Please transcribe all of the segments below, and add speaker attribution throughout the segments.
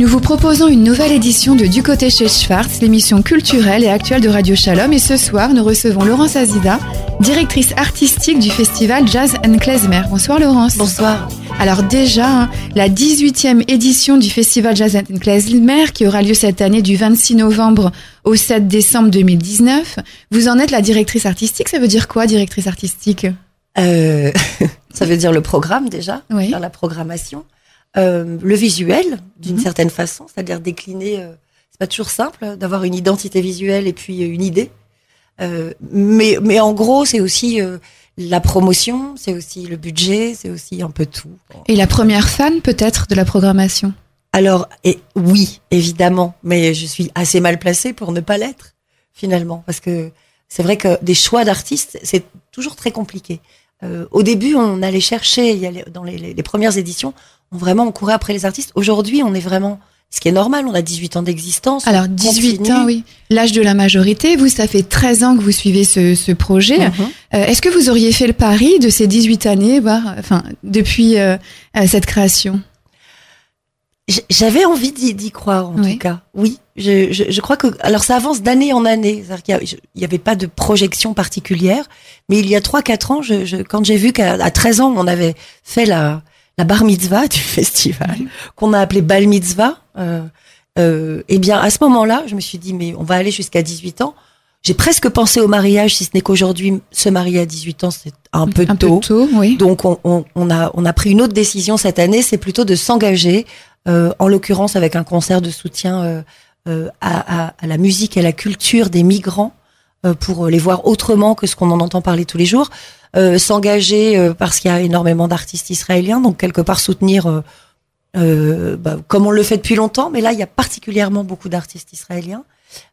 Speaker 1: Nous vous proposons une nouvelle édition de Du côté chez Schwartz, l'émission culturelle et actuelle de Radio Shalom. Et ce soir, nous recevons Laurence Azida, directrice artistique du festival Jazz and Klezmer. Bonsoir Laurence.
Speaker 2: Bonsoir.
Speaker 1: Alors déjà, hein, la 18e édition du festival Jazz and Klezmer qui aura lieu cette année du 26 novembre au 7 décembre 2019. Vous en êtes la directrice artistique. Ça veut dire quoi, directrice artistique?
Speaker 2: Euh, Ça veut dire le programme déjà,
Speaker 1: Oui.
Speaker 2: la programmation. Euh, le visuel, d'une
Speaker 1: Mhm.
Speaker 2: certaine façon, c'est-à-dire décliner. euh, c'est pas toujours simple d'avoir une identité visuelle et puis euh, une idée. Euh, mais, mais en gros, c'est aussi la promotion, c'est aussi le budget, c'est aussi un peu tout.
Speaker 1: Et la première fan peut-être de la programmation?
Speaker 2: Alors, et oui, évidemment, mais je suis assez mal placée pour ne pas l'être, finalement, parce que c'est vrai que des choix d'artistes, c'est toujours très compliqué. Euh, au début, on allait chercher, il y dans les, les- les premières éditions, on vraiment on courait après les artistes. Aujourd'hui, on est vraiment, ce qui est normal, on a 18 ans d'existence.
Speaker 1: Alors
Speaker 2: on
Speaker 1: 18
Speaker 2: continue.
Speaker 1: ans, oui. L'âge de la majorité. Vous, ça fait 13 ans que vous suivez ce, ce projet.
Speaker 2: Mhm.
Speaker 1: Euh, Est-ce que vous auriez fait le pari de ces 18 années, voire, enfin, depuis euh, euh, cette création?
Speaker 2: J'avais envie d'y croire en
Speaker 1: Oui.
Speaker 2: tout cas. Oui, je, je, je crois que alors ça avance d'année en année. Il n'y avait pas de projection particulière, mais il y a trois quatre ans, je, je, quand j'ai vu qu'à à 13 ans on avait fait la, la bar mitzvah du festival, qu'on a appelé bal mitzvah, euh, euh, eh bien à ce moment-là, je me suis dit mais on va aller jusqu'à 18 ans. J'ai presque pensé au mariage, si ce n'est qu'aujourd'hui se marier à 18 ans c'est un peu
Speaker 1: Un
Speaker 2: tôt.
Speaker 1: peu tôt, oui.
Speaker 2: Donc on, on, on a on a pris une autre décision cette année, c'est plutôt de s'engager, euh, en l'occurrence avec un concert de soutien euh, à, à, à la musique et à la culture des migrants pour les voir autrement que ce qu'on en entend parler tous les jours. Euh, s'engager euh, parce qu'il y a énormément d'artistes israéliens, donc quelque part soutenir. euh, euh, bah, comme on le fait depuis longtemps, mais là il y a particulièrement beaucoup d'artistes israéliens.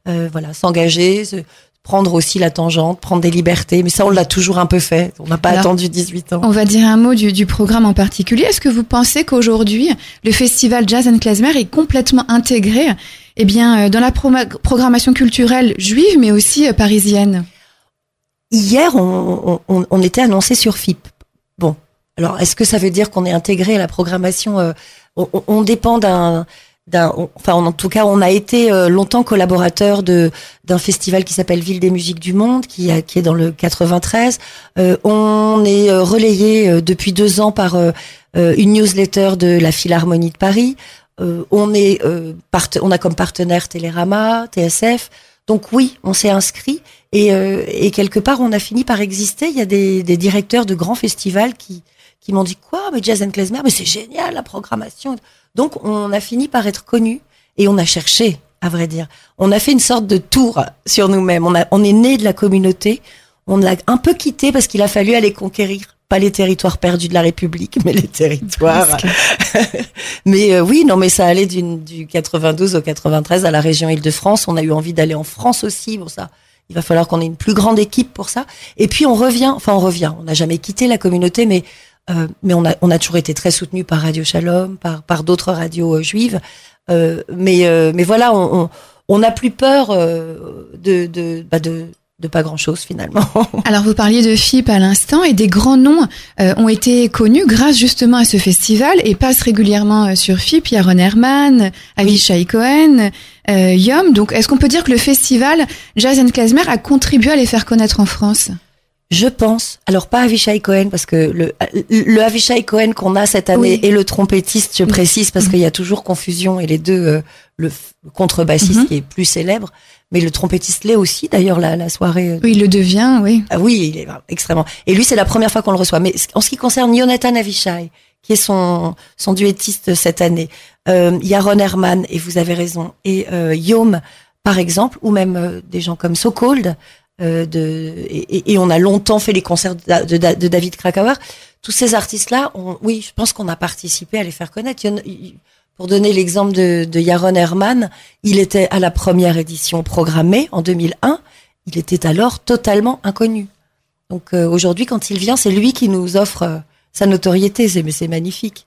Speaker 2: Euh, voilà, s'engager, se- prendre aussi la tangente, prendre des libertés, mais ça on l'a toujours un peu fait. On n'a pas
Speaker 1: Alors,
Speaker 2: attendu 18 ans.
Speaker 1: On va dire un mot du, du programme en particulier. Est-ce que vous pensez qu'aujourd'hui, le festival Jazz and Klezmer est complètement intégré eh bien, euh, dans la pro- programmation culturelle juive, mais aussi parisienne?
Speaker 2: Hier, on, on, on était annoncé sur FIP. Bon, alors est-ce que ça veut dire qu'on est intégré à la programmation euh, on, on- dépend d'un, enfin en tout cas, on a été euh, longtemps collaborateur de d'un festival qui s'appelle Ville des musiques du monde, qui, a- qui est dans le 93. Euh, on est euh, relayé euh, depuis deux ans par euh, une newsletter de la Philharmonie de Paris. On est parte- on a comme partenaire Télérama, TSF. Donc oui, on s'est inscrit et, euh, et quelque part on a fini par exister. Il y a des, des directeurs de grands festivals qui qui m'ont dit quoi mais Jazz and Klezmer mais c'est génial la programmation. Donc on a fini par être connus et on a cherché à vrai dire. On a fait une sorte de tour sur nous-mêmes. On a on est né de la communauté. On l'a un peu quitté parce qu'il a fallu aller conquérir pas les territoires perdus de la République, mais les territoires mais euh, oui, non, mais ça allait du 92 au 93 à la région Île-de-France. On a eu envie d'aller en France aussi. Bon, ça, il va falloir qu'on ait une plus grande équipe pour ça. Et puis on revient, enfin on revient. On n'a jamais quitté la communauté, mais euh, mais on a on a toujours été très soutenu par Radio Shalom, par par d'autres radios euh, juives. Euh, mais mais voilà, on on- n'a plus peur de de bah, de de pas grand chose finalement.
Speaker 1: Alors vous parliez de FIP à l'instant et des grands noms euh, ont été connus grâce justement à ce festival et passent régulièrement euh, sur FIP. Il y a Ron Herman, Avishai Cohen, euh, Yom. Donc est-ce qu'on peut dire que le festival Jazz and Klezmer a contribué à les faire connaître en France?
Speaker 2: Je pense, alors pas Avishai Cohen, parce que le, le Avishai Cohen qu'on a cette année
Speaker 1: Oui.
Speaker 2: et le trompettiste, je précise, parce
Speaker 1: Mhm.
Speaker 2: qu'il y a toujours confusion et les deux, euh, le, contrebassiste
Speaker 1: Mhm.
Speaker 2: qui est plus célèbre, mais le trompettiste l'est aussi, d'ailleurs, la, la soirée. euh,
Speaker 1: Oui, il le devient, oui.
Speaker 2: Ah oui, il est extrêmement. Et lui, c'est la première fois qu'on le reçoit. Mais en ce qui concerne Jonathan Avishai, qui est son, son duettiste cette année, euh, il y a Ron Herman, et vous avez raison, et euh, Yom, par exemple, ou même euh, des gens comme So Cold, de, et, et- on a longtemps fait les concerts de, de de David Krakauer. Tous ces artistes-là, oui, je pense qu'on a participé à les faire connaître. Pour donner l'exemple de, de Yaron Herman, il était à la première édition programmée en 2001. Il était alors totalement inconnu. Donc euh, aujourd'hui, quand il vient, c'est lui qui nous offre euh, sa notoriété. C'est c'est magnifique.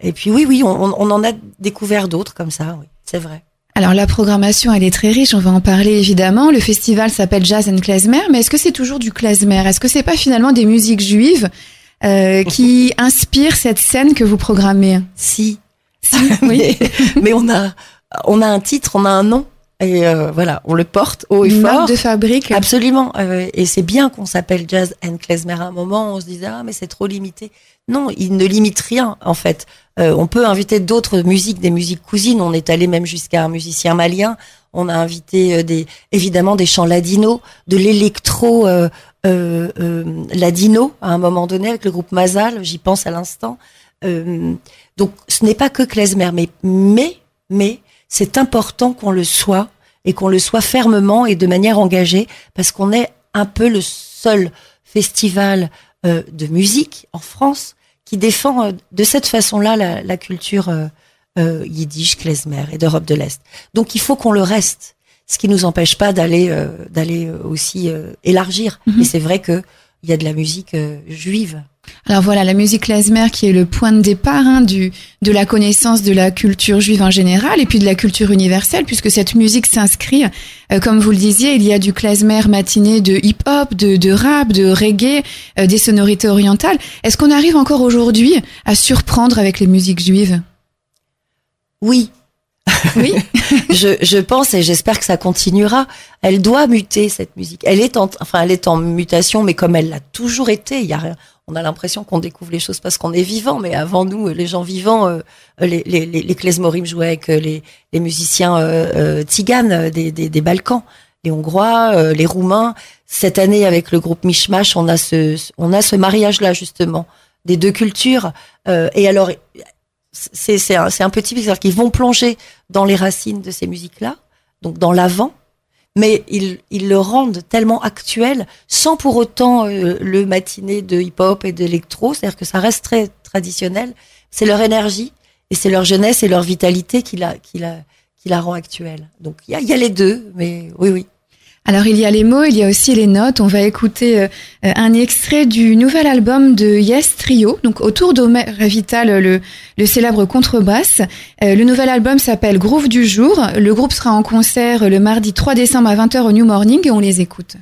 Speaker 2: Et puis oui, oui, on- on en a découvert d'autres comme ça. Oui, c'est vrai.
Speaker 1: Alors la programmation, elle est très riche, on va en parler évidemment. Le festival s'appelle Jazz and Klezmer, mais est-ce que c'est toujours du klezmer? Est-ce que c'est pas finalement des musiques juives euh, qui inspirent cette scène que vous programmez?
Speaker 2: Si mais, mais on a on a un titre, on a un nom. Et euh, voilà, on le porte haut et
Speaker 1: Une
Speaker 2: fort.
Speaker 1: marque de fabrique.
Speaker 2: Absolument. Euh, et c'est bien qu'on s'appelle Jazz and Klezmer. À un moment, on se disait, ah, mais c'est trop limité. Non, il ne limite rien, en fait. Euh, on peut inviter d'autres musiques, des musiques cousines. On est allé même jusqu'à un musicien malien. On a invité des, évidemment des chants ladinos, de l'électro euh, euh, euh, ladino à un moment donné avec le groupe Mazal. J'y pense à l'instant. Donc, ce n'est pas que Klezmer, mais mais mais c'est important qu'on le soit et qu'on le soit fermement et de manière engagée parce qu'on est un peu le seul festival euh, de musique en France qui défend euh, de cette façon-là la, la culture euh, yiddish, klezmer et d'Europe de l'Est. Donc il faut qu'on le reste, ce qui nous empêche pas d'aller euh, d'aller aussi euh, élargir.
Speaker 1: Mhm.
Speaker 2: Et c'est vrai que il y a de la musique euh, juive.
Speaker 1: Alors voilà, la musique klezmer qui est le point de départ hein, du, de la connaissance de la culture juive en général et puis de la culture universelle, puisque cette musique s'inscrit, euh, comme vous le disiez, il y a du klezmer matiné de hip-hop, de, rap, de reggae, euh, des sonorités orientales. Est-ce qu'on arrive encore aujourd'hui à surprendre avec les musiques juives?
Speaker 2: Oui,
Speaker 1: Oui.
Speaker 2: je, je pense et j'espère que ça continuera. Elle doit muter cette musique. Elle est en, enfin, elle est en mutation, mais comme elle l'a toujours été. Il y a rien. On a l'impression qu'on découvre les choses parce qu'on est vivant, mais avant nous, les gens vivants, euh, les, les, les, les klezmorim jouaient avec euh, les, les musiciens euh, euh, tziganes euh, des, des, des Balkans, les Hongrois, euh, les Roumains. Cette année, avec le groupe Mishmash, on a ce, on a ce mariage-là justement des deux cultures. Euh, et alors, c'est c'est un, un petit c'est-à-dire qu'ils vont plonger dans les racines de ces musiques-là, donc dans l'avant, mais ils, ils le rendent tellement actuel sans pour autant euh, le matiner de hip-hop et d'électro, c'est-à-dire que ça reste très traditionnel. C'est leur énergie et c'est leur jeunesse et leur vitalité qui la, qui la, qui la rend actuelle. Donc il y a, il y a les deux, mais oui, oui.
Speaker 1: Alors il y a les mots, il y a aussi les notes. On va écouter euh, un extrait du nouvel album de Yes Trio, donc autour d'Omer Vital, le, le célèbre contrebasse. Euh, le nouvel album s'appelle Groove du jour. Le groupe sera en concert le mardi 3 décembre à 20h au New Morning et on les écoute.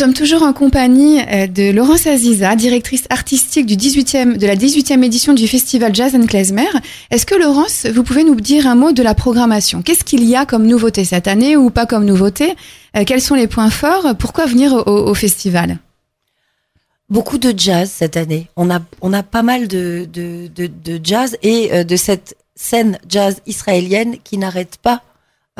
Speaker 1: Sommes toujours en compagnie euh, de Laurence Aziza, directrice artistique du 18e, de la 18e édition du festival Jazz and Klezmer. Est-ce que Laurence, vous pouvez nous dire un mot de la programmation? Qu'est-ce qu'il y a comme nouveauté cette année ou pas comme nouveauté? Euh, Quels sont les points forts? Pourquoi venir au, festival?
Speaker 2: Beaucoup de jazz cette année. On a, on a pas mal de, de, de, de jazz et euh, de cette scène jazz israélienne qui n'arrête pas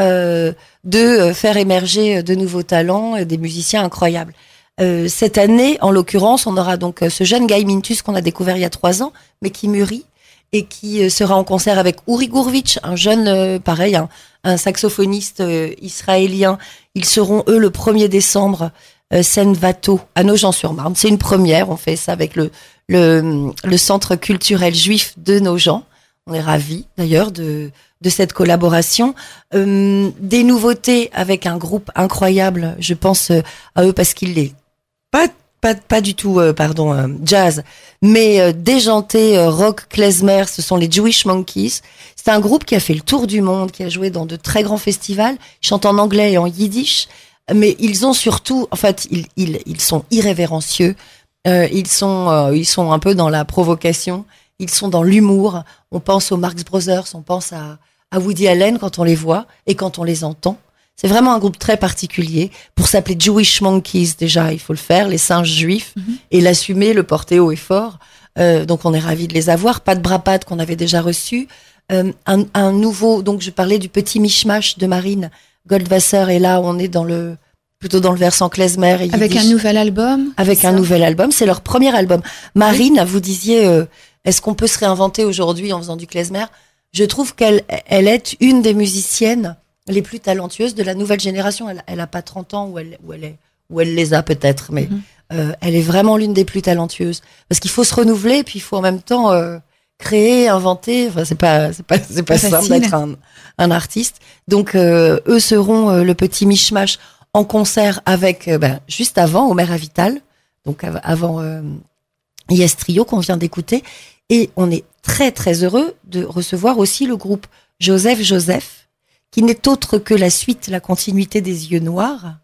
Speaker 2: euh, de faire émerger de nouveaux talents des musiciens incroyables. Euh, cette année, en l'occurrence, on aura donc ce jeune Guy Mintus qu'on a découvert il y a trois ans, mais qui mûrit et qui sera en concert avec Uri Gurvitch, un jeune, pareil, un, un saxophoniste israélien. Ils seront, eux, le 1er décembre euh, Seine Vato à Nogent-sur-Marne. C'est une première. On fait ça avec le, le, le centre culturel juif de Nogent. On est ravis d'ailleurs de, cette collaboration. Euh, des nouveautés avec un groupe incroyable. Je pense euh, à eux parce qu'il est pas pas, pas du tout, euh, pardon, jazz, mais déjanté rock klezmer. Ce sont les Jewish Monkeys. C'est un groupe qui a fait le tour du monde, qui a joué dans de très grands festivals. Ils chantent en anglais et en yiddish mais ils ont surtout, en fait, ils, ils, ils sont irrévérencieux. Ils sont, ils sont un peu dans la provocation. Ils sont dans l'humour. On pense aux Marx Brothers, on pense à, à Woody Allen quand on les voit et quand on les entend. C'est vraiment un groupe très particulier. Pour s'appeler Jewish Monkeys, déjà, il faut le faire, les singes juifs, mhm. et l'assumer, le porter haut et fort. Euh, donc on est ravis de les avoir. Pas de Brapad qu'on avait déjà reçu. Euh, un, un, nouveau, donc je parlais du petit mishmash de Marine, Goldwasser et là on est dans le plutôt dans le versant klezmer.
Speaker 1: Et avec un nouvel album.
Speaker 2: Avec un nouvel album, c'est leur premier album. Marine, vous disiez, euh, est-ce qu'on peut se réinventer aujourd'hui en faisant du klezmer? Je trouve qu'elle elle est une des musiciennes les plus talentueuses de la nouvelle génération. Elle, elle a pas 30 ans ou elle, où elle est, où elle les a peut-être, mais mhm. euh, elle est vraiment l'une des plus talentueuses parce qu'il faut se renouveler, puis il faut en même temps euh, créer, inventer. Enfin, c'est pas, c'est pas, c'est pas, simple d'être un, un, artiste. Donc, euh, eux seront euh, le petit mishmash en concert avec, euh, ben, juste avant Omer Avital, donc avant Yes Trio qu'on vient d'écouter. Et on est très très heureux de recevoir aussi le groupe Joseph Joseph, qui n'est autre que la suite, la continuité des Yeux Noirs.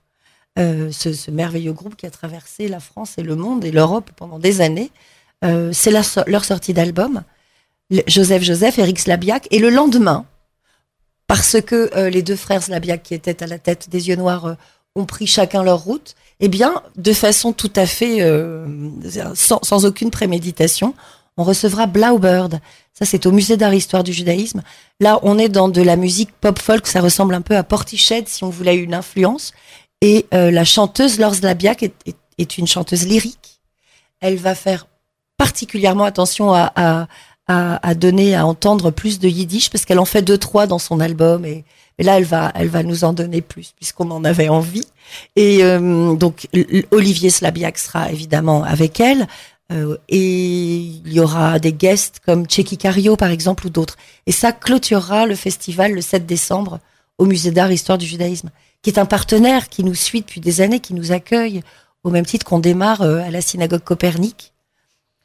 Speaker 2: Euh, ce, merveilleux groupe qui a traversé la France et le monde et l'Europe pendant des années. Euh, c'est leur sortie d'album. Joseph Joseph, Eric Slabiak, et le lendemain, parce que euh, les deux frères Slabiak qui étaient à la tête des yeux noirs ont pris chacun leur route, eh bien, de façon tout à fait euh, sans, aucune préméditation, on recevra Blaubird. Ça, c'est au musée d'art histoire du judaïsme. Là, on est dans de la musique pop folk. Ça ressemble un peu à Portiched, si on voulait une influence. Et la chanteuse Lors Slabiak est, est, une chanteuse lyrique. Elle va faire particulièrement attention à, à, à, donner à entendre plus de yiddish parce qu'elle en fait deux trois dans son album et, là elle va elle va nous en donner plus puisqu'on en avait envie. Et euh, donc Olivier Slabiak sera évidemment avec elle. Euh, et il y aura des guests comme Checky Cario par exemple ou d'autres. Et ça clôturera le festival le 7 décembre au musée d'art histoire du judaïsme qui est un partenaire qui nous suit depuis des années qui nous accueille au même titre qu'on démarre euh, à la synagogue Copernic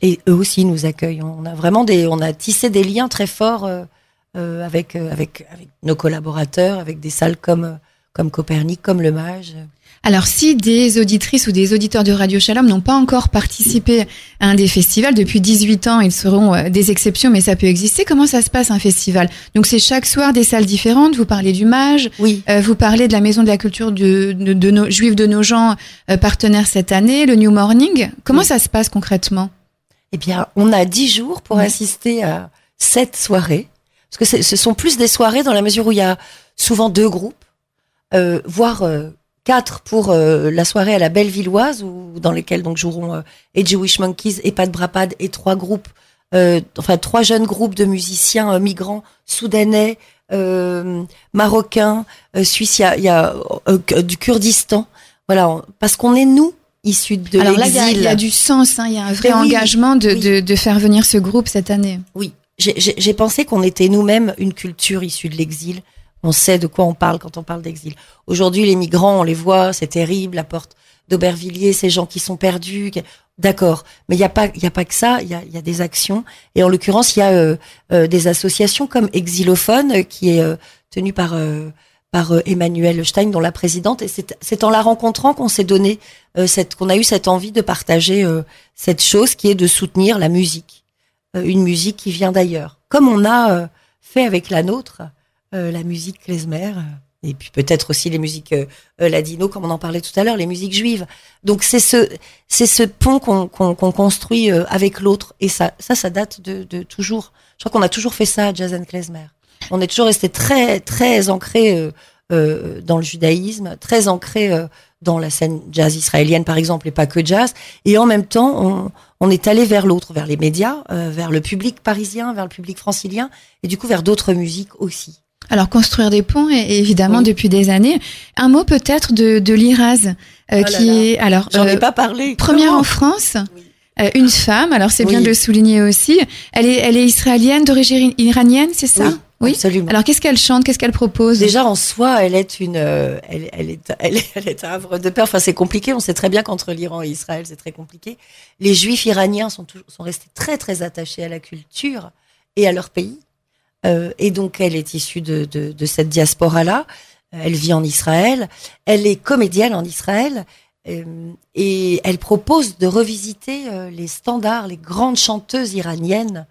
Speaker 2: et eux aussi nous accueillent. On a vraiment des, on a tissé des liens très forts euh, euh, avec, euh, avec, avec nos collaborateurs, avec des salles comme comme Copernic, comme le Mage.
Speaker 1: Alors, si des auditrices ou des auditeurs de Radio Shalom n'ont pas encore participé à un des festivals, depuis 18 ans, ils seront des exceptions, mais ça peut exister. Comment ça se passe un festival? Donc, c'est chaque soir des salles différentes. Vous parlez du Mage.
Speaker 2: Oui.
Speaker 1: Euh, vous parlez de la Maison de la Culture de, de, de nos juifs de nos gens, euh, partenaire cette année, le New Morning. Comment oui. ça se passe concrètement?
Speaker 2: Eh bien, on a dix jours pour assister à sept soirées. Parce que ce sont plus des soirées dans la mesure où il y a souvent deux groupes, euh, voire euh, quatre pour euh, la soirée à la Bellevilloise, où, dans lesquelles donc joueront euh, et Jewish Monkeys et Pat Brapad et trois groupes, euh, enfin trois jeunes groupes de musiciens migrants soudanais, marocains, suisses, il y a, y a du Kurdistan. Voilà, parce qu'on est nous issus de
Speaker 1: Alors là, il y, a du sens, hein, il y a un vrai oui, engagement de, oui. de, de, faire venir ce groupe cette année.
Speaker 2: Oui, j'ai pensé qu'on était nous-mêmes une culture issue de l'exil. On sait de quoi on parle quand on parle d'exil. Aujourd'hui, les migrants, on les voit, c'est terrible, la porte d'Aubervilliers, ces gens qui sont perdus. D'accord, mais il n'y a pas, il y a pas que ça. Il y a, y a, des actions, et en l'occurrence, il y a euh, euh, des associations comme Exilophone, qui est euh, tenue par par Emmanuel Stein, dont la présidente. Et c'est en la rencontrant qu'on s'est donné cette, qu'on a eu cette envie de partager cette chose qui est de soutenir la musique, une musique qui vient d'ailleurs, comme on a fait avec la nôtre, la musique klezmer et puis peut-être aussi les musiques euh, ladino, comme on en parlait tout à l'heure, les musiques juives. Donc c'est ce c'est ce pont qu'on construit euh, avec l'autre, et ça ça ça date de, de toujours. Je crois qu'on a toujours fait ça, jazz and klezmer. On est toujours resté très très ancré euh, euh, dans le judaïsme, très ancré euh, dans la scène jazz israélienne par exemple, et pas que jazz. Et en même temps, on on est allé vers l'autre, vers les médias, vers le public parisien, vers le public francilien, et du coup vers d'autres musiques aussi.
Speaker 1: Alors construire des ponts, et, évidemment depuis des années. Un mot peut-être de, de l'IRAS, euh, oh qui est alors
Speaker 2: j'en ai euh, pas parlé.
Speaker 1: Première en France. Euh, une femme, alors c'est bien de le souligner aussi. Elle est, elle est israélienne d'origine iranienne, c'est ça?
Speaker 2: Oui, absolument.
Speaker 1: Alors qu'est-ce qu'elle chante, qu'est-ce qu'elle propose?
Speaker 2: Déjà en soi, elle est une, elle, elle est, elle, elle est un havre de peur. Enfin, c'est compliqué. On sait très bien qu'entre l'Iran et Israël, c'est très compliqué. Les Juifs iraniens sont toujours, sont restés très très attachés à la culture et à leur pays. Euh, et donc, elle est issue de, de, de cette diaspora-là. Elle vit en Israël. Elle est comédienne en Israël. Euh, et elle propose de revisiter euh, les standards, les grandes chanteuses iraniennes,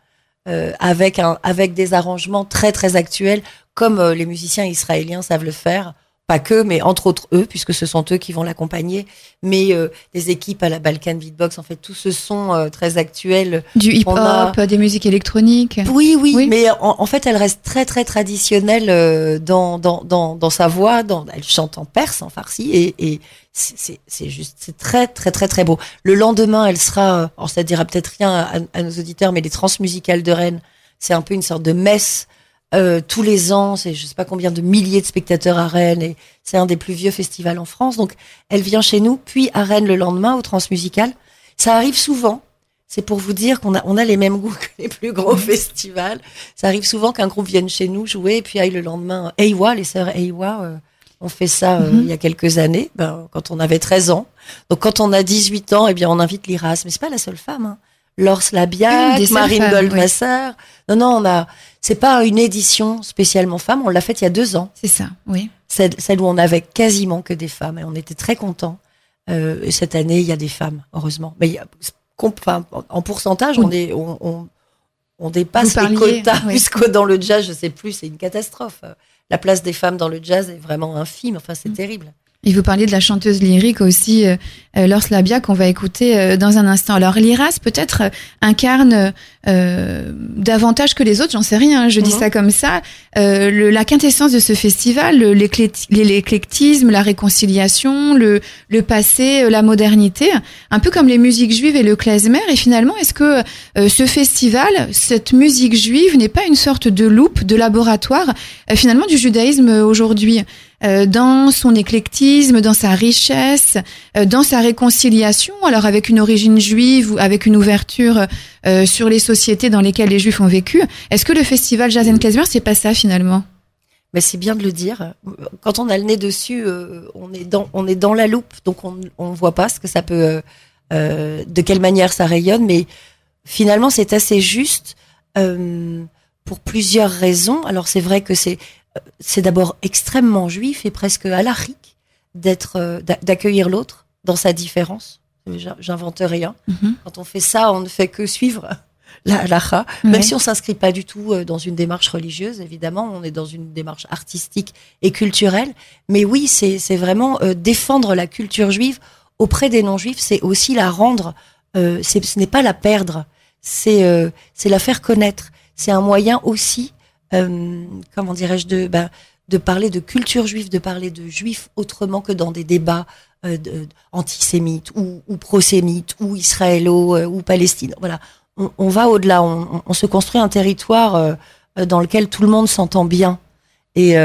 Speaker 2: avec, un, avec des arrangements très, très actuels, comme les musiciens israéliens savent le faire pas que, mais entre autres eux, puisque ce sont eux qui vont l'accompagner, mais euh, des équipes à la Balkan Beatbox, en fait, tout ce son euh, très actuel.
Speaker 1: Du hip-hop, des musiques électroniques.
Speaker 2: Oui, oui, mais en, fait, elle reste très, très traditionnelle euh, dans, dans, dans, dans, sa voix. Dans, elle chante en perse, en farsi, et, et c'est juste, c'est très, très, très, très beau. Le lendemain, elle sera, alors ça dira peut-être rien à, à, nos auditeurs, mais les transmusicales de Rennes, c'est un peu une sorte de messe euh, tous les ans, c'est je sais pas combien de milliers de spectateurs à Rennes et c'est un des plus vieux festivals en France. Donc elle vient chez nous, puis à Rennes le lendemain au Transmusical. Ça arrive souvent. C'est pour vous dire qu'on a on a les mêmes goûts que les plus gros festivals. Ça arrive souvent qu'un groupe vienne chez nous jouer et puis aille le lendemain. Eiwa, les sœurs Eiwa, euh, ont fait ça euh, mhm. il y a quelques années, ben, quand on avait 13 ans. Donc quand on a 18 ans, eh bien on invite l'IRAS. Mais c'est pas la seule femme. Hein. Laure Slabiak, Marine Goldwasser. Non, non, on a. C'est pas une édition spécialement femme. On l'a faite il y a deux ans.
Speaker 1: C'est ça, oui.
Speaker 2: Celle, celle, où on avait quasiment que des femmes et on était très contents. Euh, et cette année, il y a des femmes, heureusement. Mais y a, enfin, en pourcentage, on est, on, on, on dépasse les quotas. Puisque dans le jazz, je sais plus, c'est une catastrophe. La place des femmes dans le jazz est vraiment infime. Enfin, c'est mm. terrible.
Speaker 1: Et vous parliez de la chanteuse lyrique aussi, euh, euh Lors Labia, qu'on va écouter euh, dans un instant. Alors, l'IRAS peut-être euh, incarne davantage que les autres, j'en sais rien, hein, je dis mhm. ça comme ça, le, la quintessence de ce festival, l'éclectisme, la réconciliation, le, le passé, la modernité, un peu comme les musiques juives et le klezmer. Et finalement, est-ce que ce festival, cette musique juive, n'est pas une sorte de loupe, de laboratoire, finalement, du judaïsme aujourd'hui? Euh, dans son éclectisme, dans sa richesse, euh, dans sa réconciliation, alors avec une origine juive ou avec une ouverture euh, sur les sociétés dans lesquelles les juifs ont vécu. Est-ce que le festival Jazz Klezmer, c'est pas ça finalement?
Speaker 2: Mais c'est bien de le dire. Quand on a le nez dessus, on est dans on est dans la loupe, donc on on voit pas ce que ça peut, de quelle manière ça rayonne, mais finalement c'est assez juste pour plusieurs raisons. Alors c'est vrai que c'est c'est d'abord extrêmement juif et presque alarique d'être, euh, d'accueillir l'autre dans sa différence. J'invente rien. Mhm. Quand on fait ça, on ne fait que suivre la halakha, même si on s'inscrit pas du tout euh, dans une démarche religieuse, évidemment, on est dans une démarche artistique et culturelle. Mais oui, c'est vraiment euh, défendre la culture juive auprès des non-juifs, c'est aussi la rendre, ce n'est pas la perdre, c'est c'est la faire connaître. C'est un moyen aussi euh, comment dirais-je, de, bah, de parler de culture juive, de parler de juifs autrement que dans des débats euh, antisémites ou, ou prosémites ou israélo euh, ou palestine. Voilà, on, va au-delà, on, se construit un territoire dans lequel tout le monde s'entend bien. Et,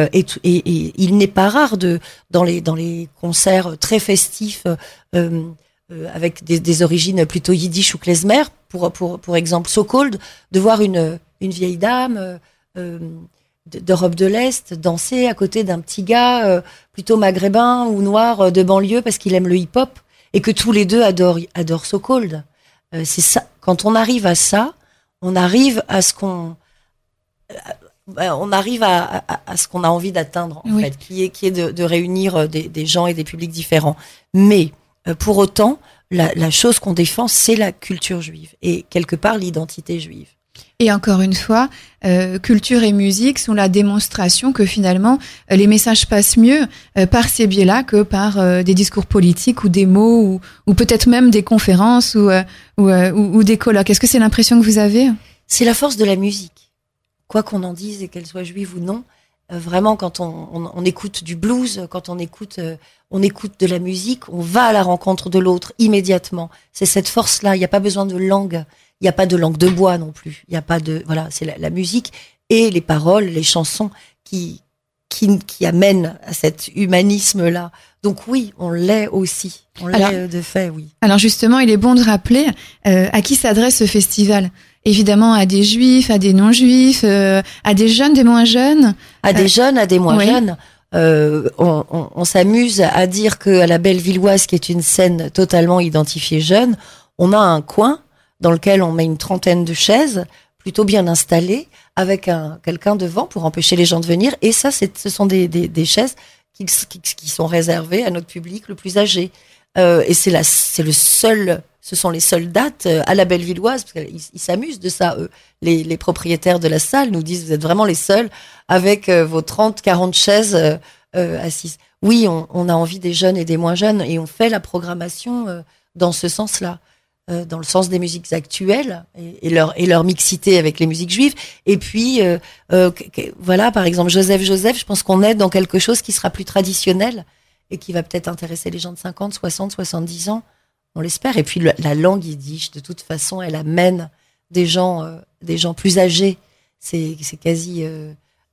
Speaker 2: il n'est pas rare de dans les dans les concerts très festifs avec des, origines plutôt yiddish ou klezmer, pour pour pour exemple So Cold, de voir une une vieille dame d'Europe de l'Est danser à côté d'un petit gars euh, plutôt maghrébin ou noir euh, de banlieue parce qu'il aime le hip-hop et que tous les deux adorent, adorent So Cold. c'est ça. Quand on arrive à ça, on arrive à ce qu'on on arrive à, à, à ce qu'on a envie d'atteindre, en
Speaker 1: Oui.
Speaker 2: fait, qui est, qui est de, de réunir euh, des, des gens et des publics différents. Mais euh, pour autant, la, la chose qu'on défend, c'est la culture juive et quelque part l'identité juive.
Speaker 1: Et encore une fois, euh, culture et musique sont la démonstration que finalement euh, les messages passent mieux euh, par ces biais-là que par des discours politiques ou des mots ou, peut-être même des conférences ou, des colloques. Est-ce que c'est l'impression que vous avez?
Speaker 2: C'est la force de la musique. Quoi qu'on en dise et qu'elle soit juive ou non, vraiment quand on, on, écoute du blues, quand on écoute, on écoute de la musique, on va à la rencontre de l'autre immédiatement. C'est cette force-là. Il n'y a pas besoin de langue. Il n'y a pas de langue de bois non plus. Il n'y a pas de voilà. C'est la, la musique et les paroles, les chansons qui qui, qui amènent à cet humanisme-là. Donc oui, on l'est aussi. On l'est
Speaker 1: Alors-
Speaker 2: de fait, oui.
Speaker 1: Alors justement, il est bon de rappeler euh, à qui s'adresse ce festival? Évidemment à des juifs, à des non-juifs, euh, à des jeunes, des moins jeunes?
Speaker 2: à des
Speaker 1: Euh,
Speaker 2: jeunes, à des moins
Speaker 1: oui.
Speaker 2: jeunes. Euh, on on- on s'amuse à dire que à la Bellevilloise, qui est une scène totalement identifiée jeune, on a un coin dans lequel on met une trentaine de chaises, plutôt bien installées, avec un quelqu'un devant pour empêcher les gens de venir. Et ça, ce sont des, des, des chaises qui, qui, qui sont réservées à notre public le plus âgé. Euh, et c'est c'est le seul, ce sont les seules dates euh, à la Bellevilloise, parce qu'ils ils s'amusent de ça, eux. Les, les propriétaires de la salle nous disent, vous êtes vraiment les seuls avec euh, vos 30, 40 chaises euh, euh, assises. Oui, on, on a envie des jeunes et des moins jeunes, et on fait la programmation euh, dans ce sens-là, dans le sens des musiques actuelles et, leur et leur mixité avec les musiques juives. Et puis euh, euh, voilà, par exemple Joseph Joseph, je pense qu'on est dans quelque chose qui sera plus traditionnel et qui va peut-être intéresser les gens de 50, 60, 70 ans. On l'espère. Et puis la langue yiddish, de toute façon, elle amène des gens, euh, des gens plus âgés. C'est c'est quasi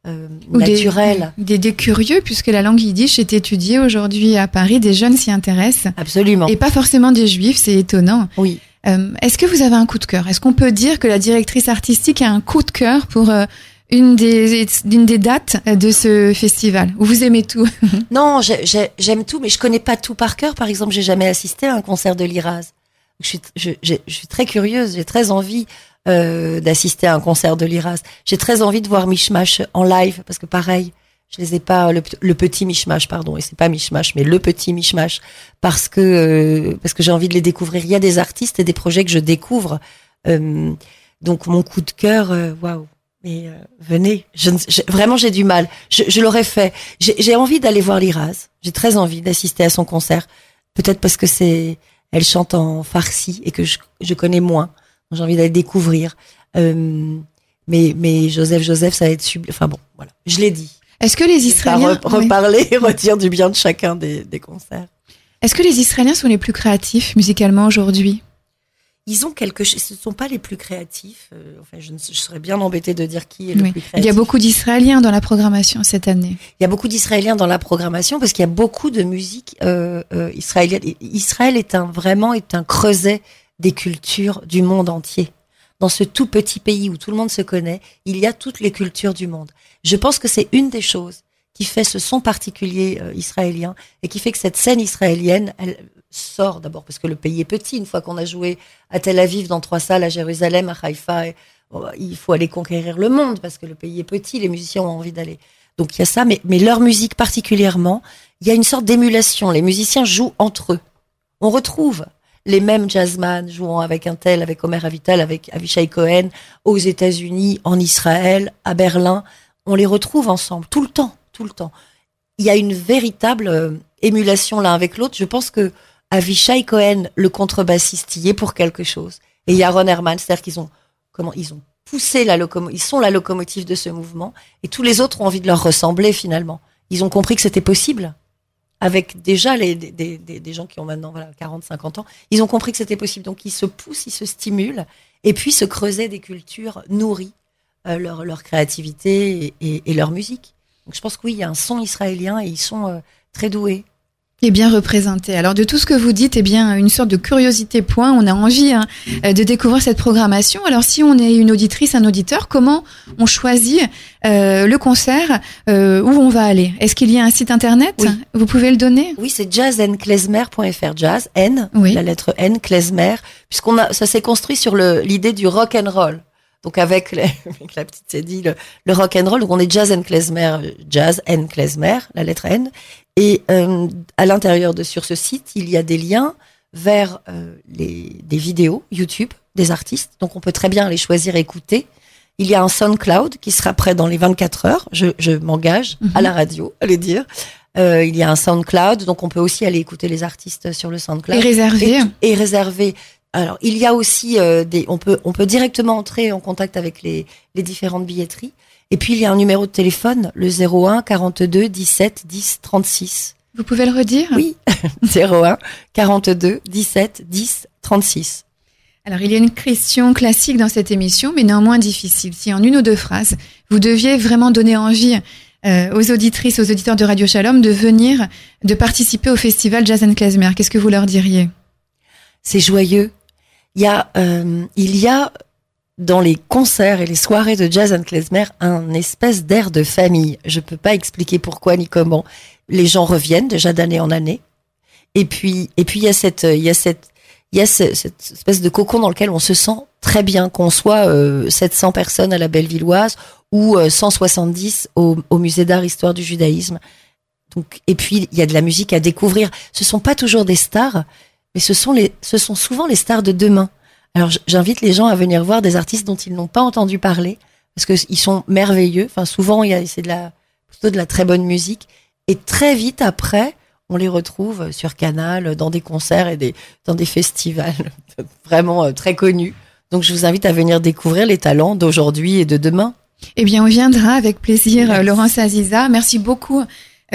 Speaker 2: euh,
Speaker 1: Ou des-
Speaker 2: naturel.
Speaker 1: Des, des curieux, puisque la langue yiddish est étudiée aujourd'hui à Paris, des jeunes s'y intéressent.
Speaker 2: Absolument.
Speaker 1: Et pas forcément des juifs, c'est étonnant.
Speaker 2: Oui.
Speaker 1: Euh, Est-ce que vous avez un coup de cœur? Est-ce qu'on peut dire que la directrice artistique a un coup de cœur pour euh, une, des, une des dates de ce festival? Ou vous aimez tout?
Speaker 2: Non, j'ai- j'ai- j'aime tout, mais je connais pas tout par cœur. Par exemple, j'ai jamais assisté à un concert de Liraz. Je suis, très curieuse, j'ai très envie euh, d'assister à un concert de Liraz. J'ai très envie de voir Mishmash en live, parce que pareil, je les ai pas le, petit Mishmash, pardon, et c'est pas Mishmash, mais le petit Mishmash, parce que euh, que j'ai envie de les découvrir. Il y a des artistes et des projets que je découvre. Euh, donc mon coup de cœur, waouh. Mais euh, venez, vraiment j'ai du mal. Je, l'aurais fait. J'ai j'ai envie d'aller voir Liraz. J'ai très envie d'assister à son concert. Peut-être parce que c'est, elle chante en farsi et que je, je connais moins. J'ai envie d'aller découvrir. Euh, mais mais Joseph Joseph, ça va être sublime. Enfin bon, voilà. Je l'ai dit.
Speaker 1: Est-ce que les Israéliens
Speaker 2: re- reparler et redire du bien de chacun des, des concerts.
Speaker 1: Est-ce que les Israéliens sont les plus créatifs musicalement aujourd'hui?
Speaker 2: Ils ont quelque chose. Ce ne sont pas les plus créatifs. Euh, enfin, je, ne- je serais bien embêtée de dire qui est le
Speaker 1: Oui.
Speaker 2: plus créatif.
Speaker 1: Il y a beaucoup d'Israéliens dans la programmation cette année.
Speaker 2: Il y a beaucoup d'Israéliens dans la programmation parce qu'il y a beaucoup de musique euh, euh, israélienne. Israël est un vraiment est un creuset des cultures du monde entier. Dans ce tout petit pays où tout le monde se connaît, il y a toutes les cultures du monde. Je pense que c'est une des choses qui fait ce son particulier euh, israélien et qui fait que cette scène israélienne, elle sort d'abord parce que le pays est petit. Une fois qu'on a joué à Tel Aviv dans trois salles, à Jérusalem, à Haïfa, bon, il faut aller conquérir le monde parce que le pays est petit. Les musiciens ont envie d'aller. Donc il y a ça, mais, mais leur musique particulièrement, il y a une sorte d'émulation. Les musiciens jouent entre eux. On retrouve les mêmes jazzman jouant avec un tel, avec Omer Avital, avec Avishai Cohen, aux États-Unis, en Israël, à Berlin. On les retrouve ensemble tout le temps, tout le temps. Il y a une véritable euh, émulation l'un avec l'autre. Je pense que Avishai Cohen, le contrebassiste, y est pour quelque chose. Et Yaron Herman, c'est-à-dire qu'ils ont comment ils ont poussé la locomotive, ils sont la locomotive de ce mouvement, et tous les autres ont envie de leur ressembler finalement. Ils ont compris que c'était possible avec déjà les, des, des, gens qui ont maintenant voilà, 40, 50 ans, ils ont compris que c'était possible. Donc ils se poussent, ils se stimulent, et puis se creuser des cultures nourries euh, leur, leur créativité et leur musique. Donc je pense que oui, il y a un son israélien et ils sont euh, très doués.
Speaker 1: est bien représenté. Alors de tout ce que vous dites, eh bien une sorte de curiosité point. On a envie hein, euh, de découvrir cette programmation. Alors si on est une auditrice, un auditeur, comment on choisit euh, le concert euh, où on va aller? Est-ce qu'il y a un site internet?
Speaker 2: Oui.
Speaker 1: Vous pouvez le donner?
Speaker 2: Oui, c'est jazzenklezmer.fr, jazz, N,
Speaker 1: Oui.
Speaker 2: la lettre N, klezmer, puisqu'on a, ça s'est construit sur le, l'idée du rock and roll. Donc avec, avec la petite Cédille, le, le rock and roll. Donc on est jazz and klezmer, jazz and klezmer, la lettre N. Et euh, à l'intérieur de sur ce site, il y a des liens vers euh, les, des vidéos YouTube des artistes. Donc on peut très bien les choisir écouter. Il y a un SoundCloud qui sera prêt dans les 24 heures. Je, je m'engage
Speaker 1: Mhm.
Speaker 2: à la radio à le dire. Euh, il y a un SoundCloud, donc on peut aussi aller écouter les artistes sur le
Speaker 1: Et
Speaker 2: SoundCloud et, et réservé. Alors, il y a aussi euh, des, on peut, on peut directement entrer en contact avec les, les différentes billetteries. Et puis il y a un numéro de téléphone, le 01 42 17 10 36.
Speaker 1: Vous pouvez le redire?
Speaker 2: Oui, 01 42 17 10 36.
Speaker 1: Alors, il y a une question classique dans cette émission, mais néanmoins difficile. Si en une ou deux phrases, vous deviez vraiment donner envie euh, aux auditrices, aux auditeurs de Radio Shalom de venir, de participer au festival Jazz and Klezmer, qu'est-ce que vous leur diriez?
Speaker 2: C'est joyeux. Il y a, euh, il y a dans les concerts et les soirées de jazz and klezmer un espèce d'air de famille. Je peux pas expliquer pourquoi ni comment. Les gens reviennent déjà d'année en année. Et puis, et puis il y a cette, il y a cette, il y a ce- cette espèce de cocon dans lequel on se sent très bien, qu'on soit euh, 700 personnes à la Bellevilloise ou euh, 170 au, au musée d'art histoire du judaïsme. Donc, et puis il y a de la musique à découvrir. Ce sont pas toujours des stars, mais ce sont les, ce sont souvent les stars de demain. Alors j'invite les gens à venir voir des artistes dont ils n'ont pas entendu parler parce que ils sont merveilleux. Enfin souvent il y a c'est de la plutôt de la très bonne musique et très vite après on les retrouve sur Canal dans des concerts et des dans des festivals vraiment euh, très connus. Donc je vous invite à venir découvrir les talents d'aujourd'hui et de demain.
Speaker 1: Eh bien, on viendra avec plaisir,
Speaker 2: Merci.
Speaker 1: Laurence Aziza. Merci beaucoup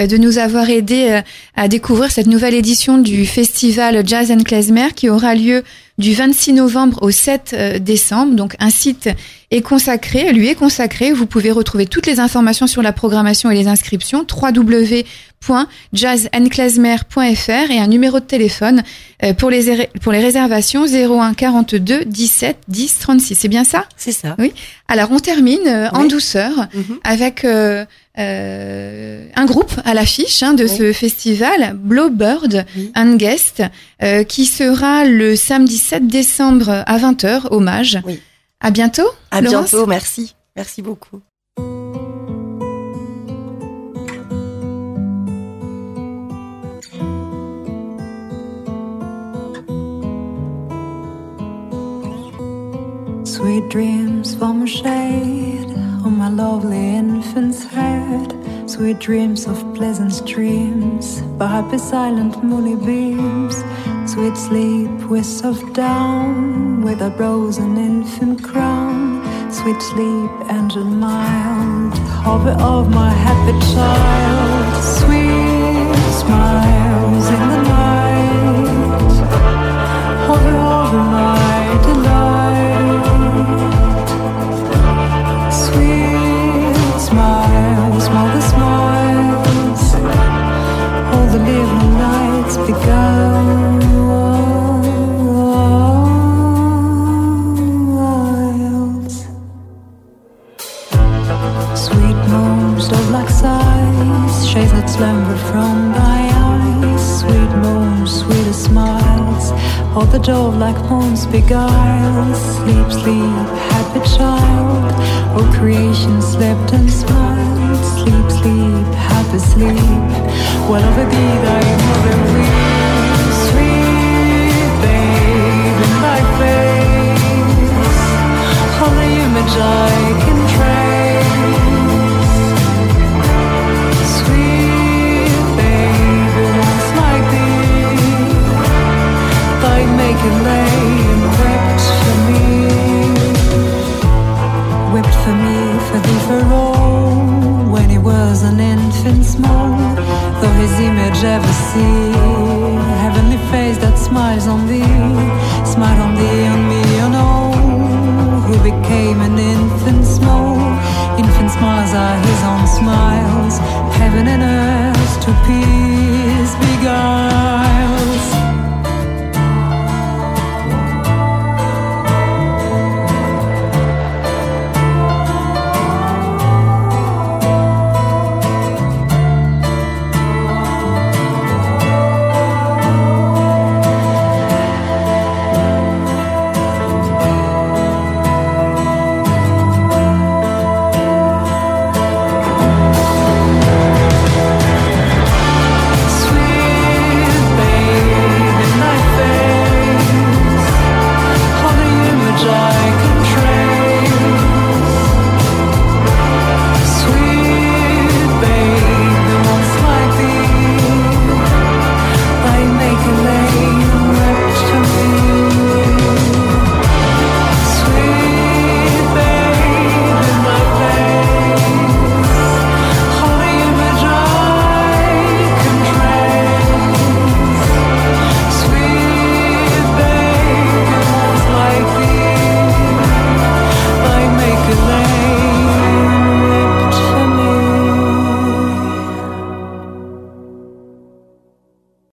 Speaker 1: de nous avoir aidé euh, à découvrir cette nouvelle édition du festival Jazz and Klezmer qui aura lieu du 26 novembre au 7 euh, décembre. Donc, un site est consacré, lui est consacré. Vous pouvez retrouver toutes les informations sur la programmation et les inscriptions www.jazzandklezmer.fr et un numéro de téléphone euh, pour les, pour les réservations 01 42 17 10 36. C'est bien ça?
Speaker 2: C'est ça.
Speaker 1: alors on termine euh, en
Speaker 2: Oui.
Speaker 1: douceur
Speaker 2: Mhm.
Speaker 1: avec euh, euh, un groupe à l'affiche hein, de
Speaker 2: Oui.
Speaker 1: ce festival, Blowbird
Speaker 2: Oui.
Speaker 1: and Guest, euh, qui sera le samedi 7 décembre à 20h, hommage.
Speaker 2: Oui.
Speaker 1: À bientôt.
Speaker 2: À
Speaker 1: Laurence.
Speaker 2: bientôt. Merci. Merci beaucoup.
Speaker 3: Sweet dreams from a shade on my lovely infant's head. Sweet dreams of pleasant streams by happy silent moony beams. Sweet sleep with soft down with a and infant crown. Sweet sleep, angel mild, hover of my happy child. Sweet smiles in the night, hover over my the door like moons beguile. Sleep, sleep, happy child, all creation slept and smiled. Sleep, sleep, happy sleep, well over thee thy mother weeps.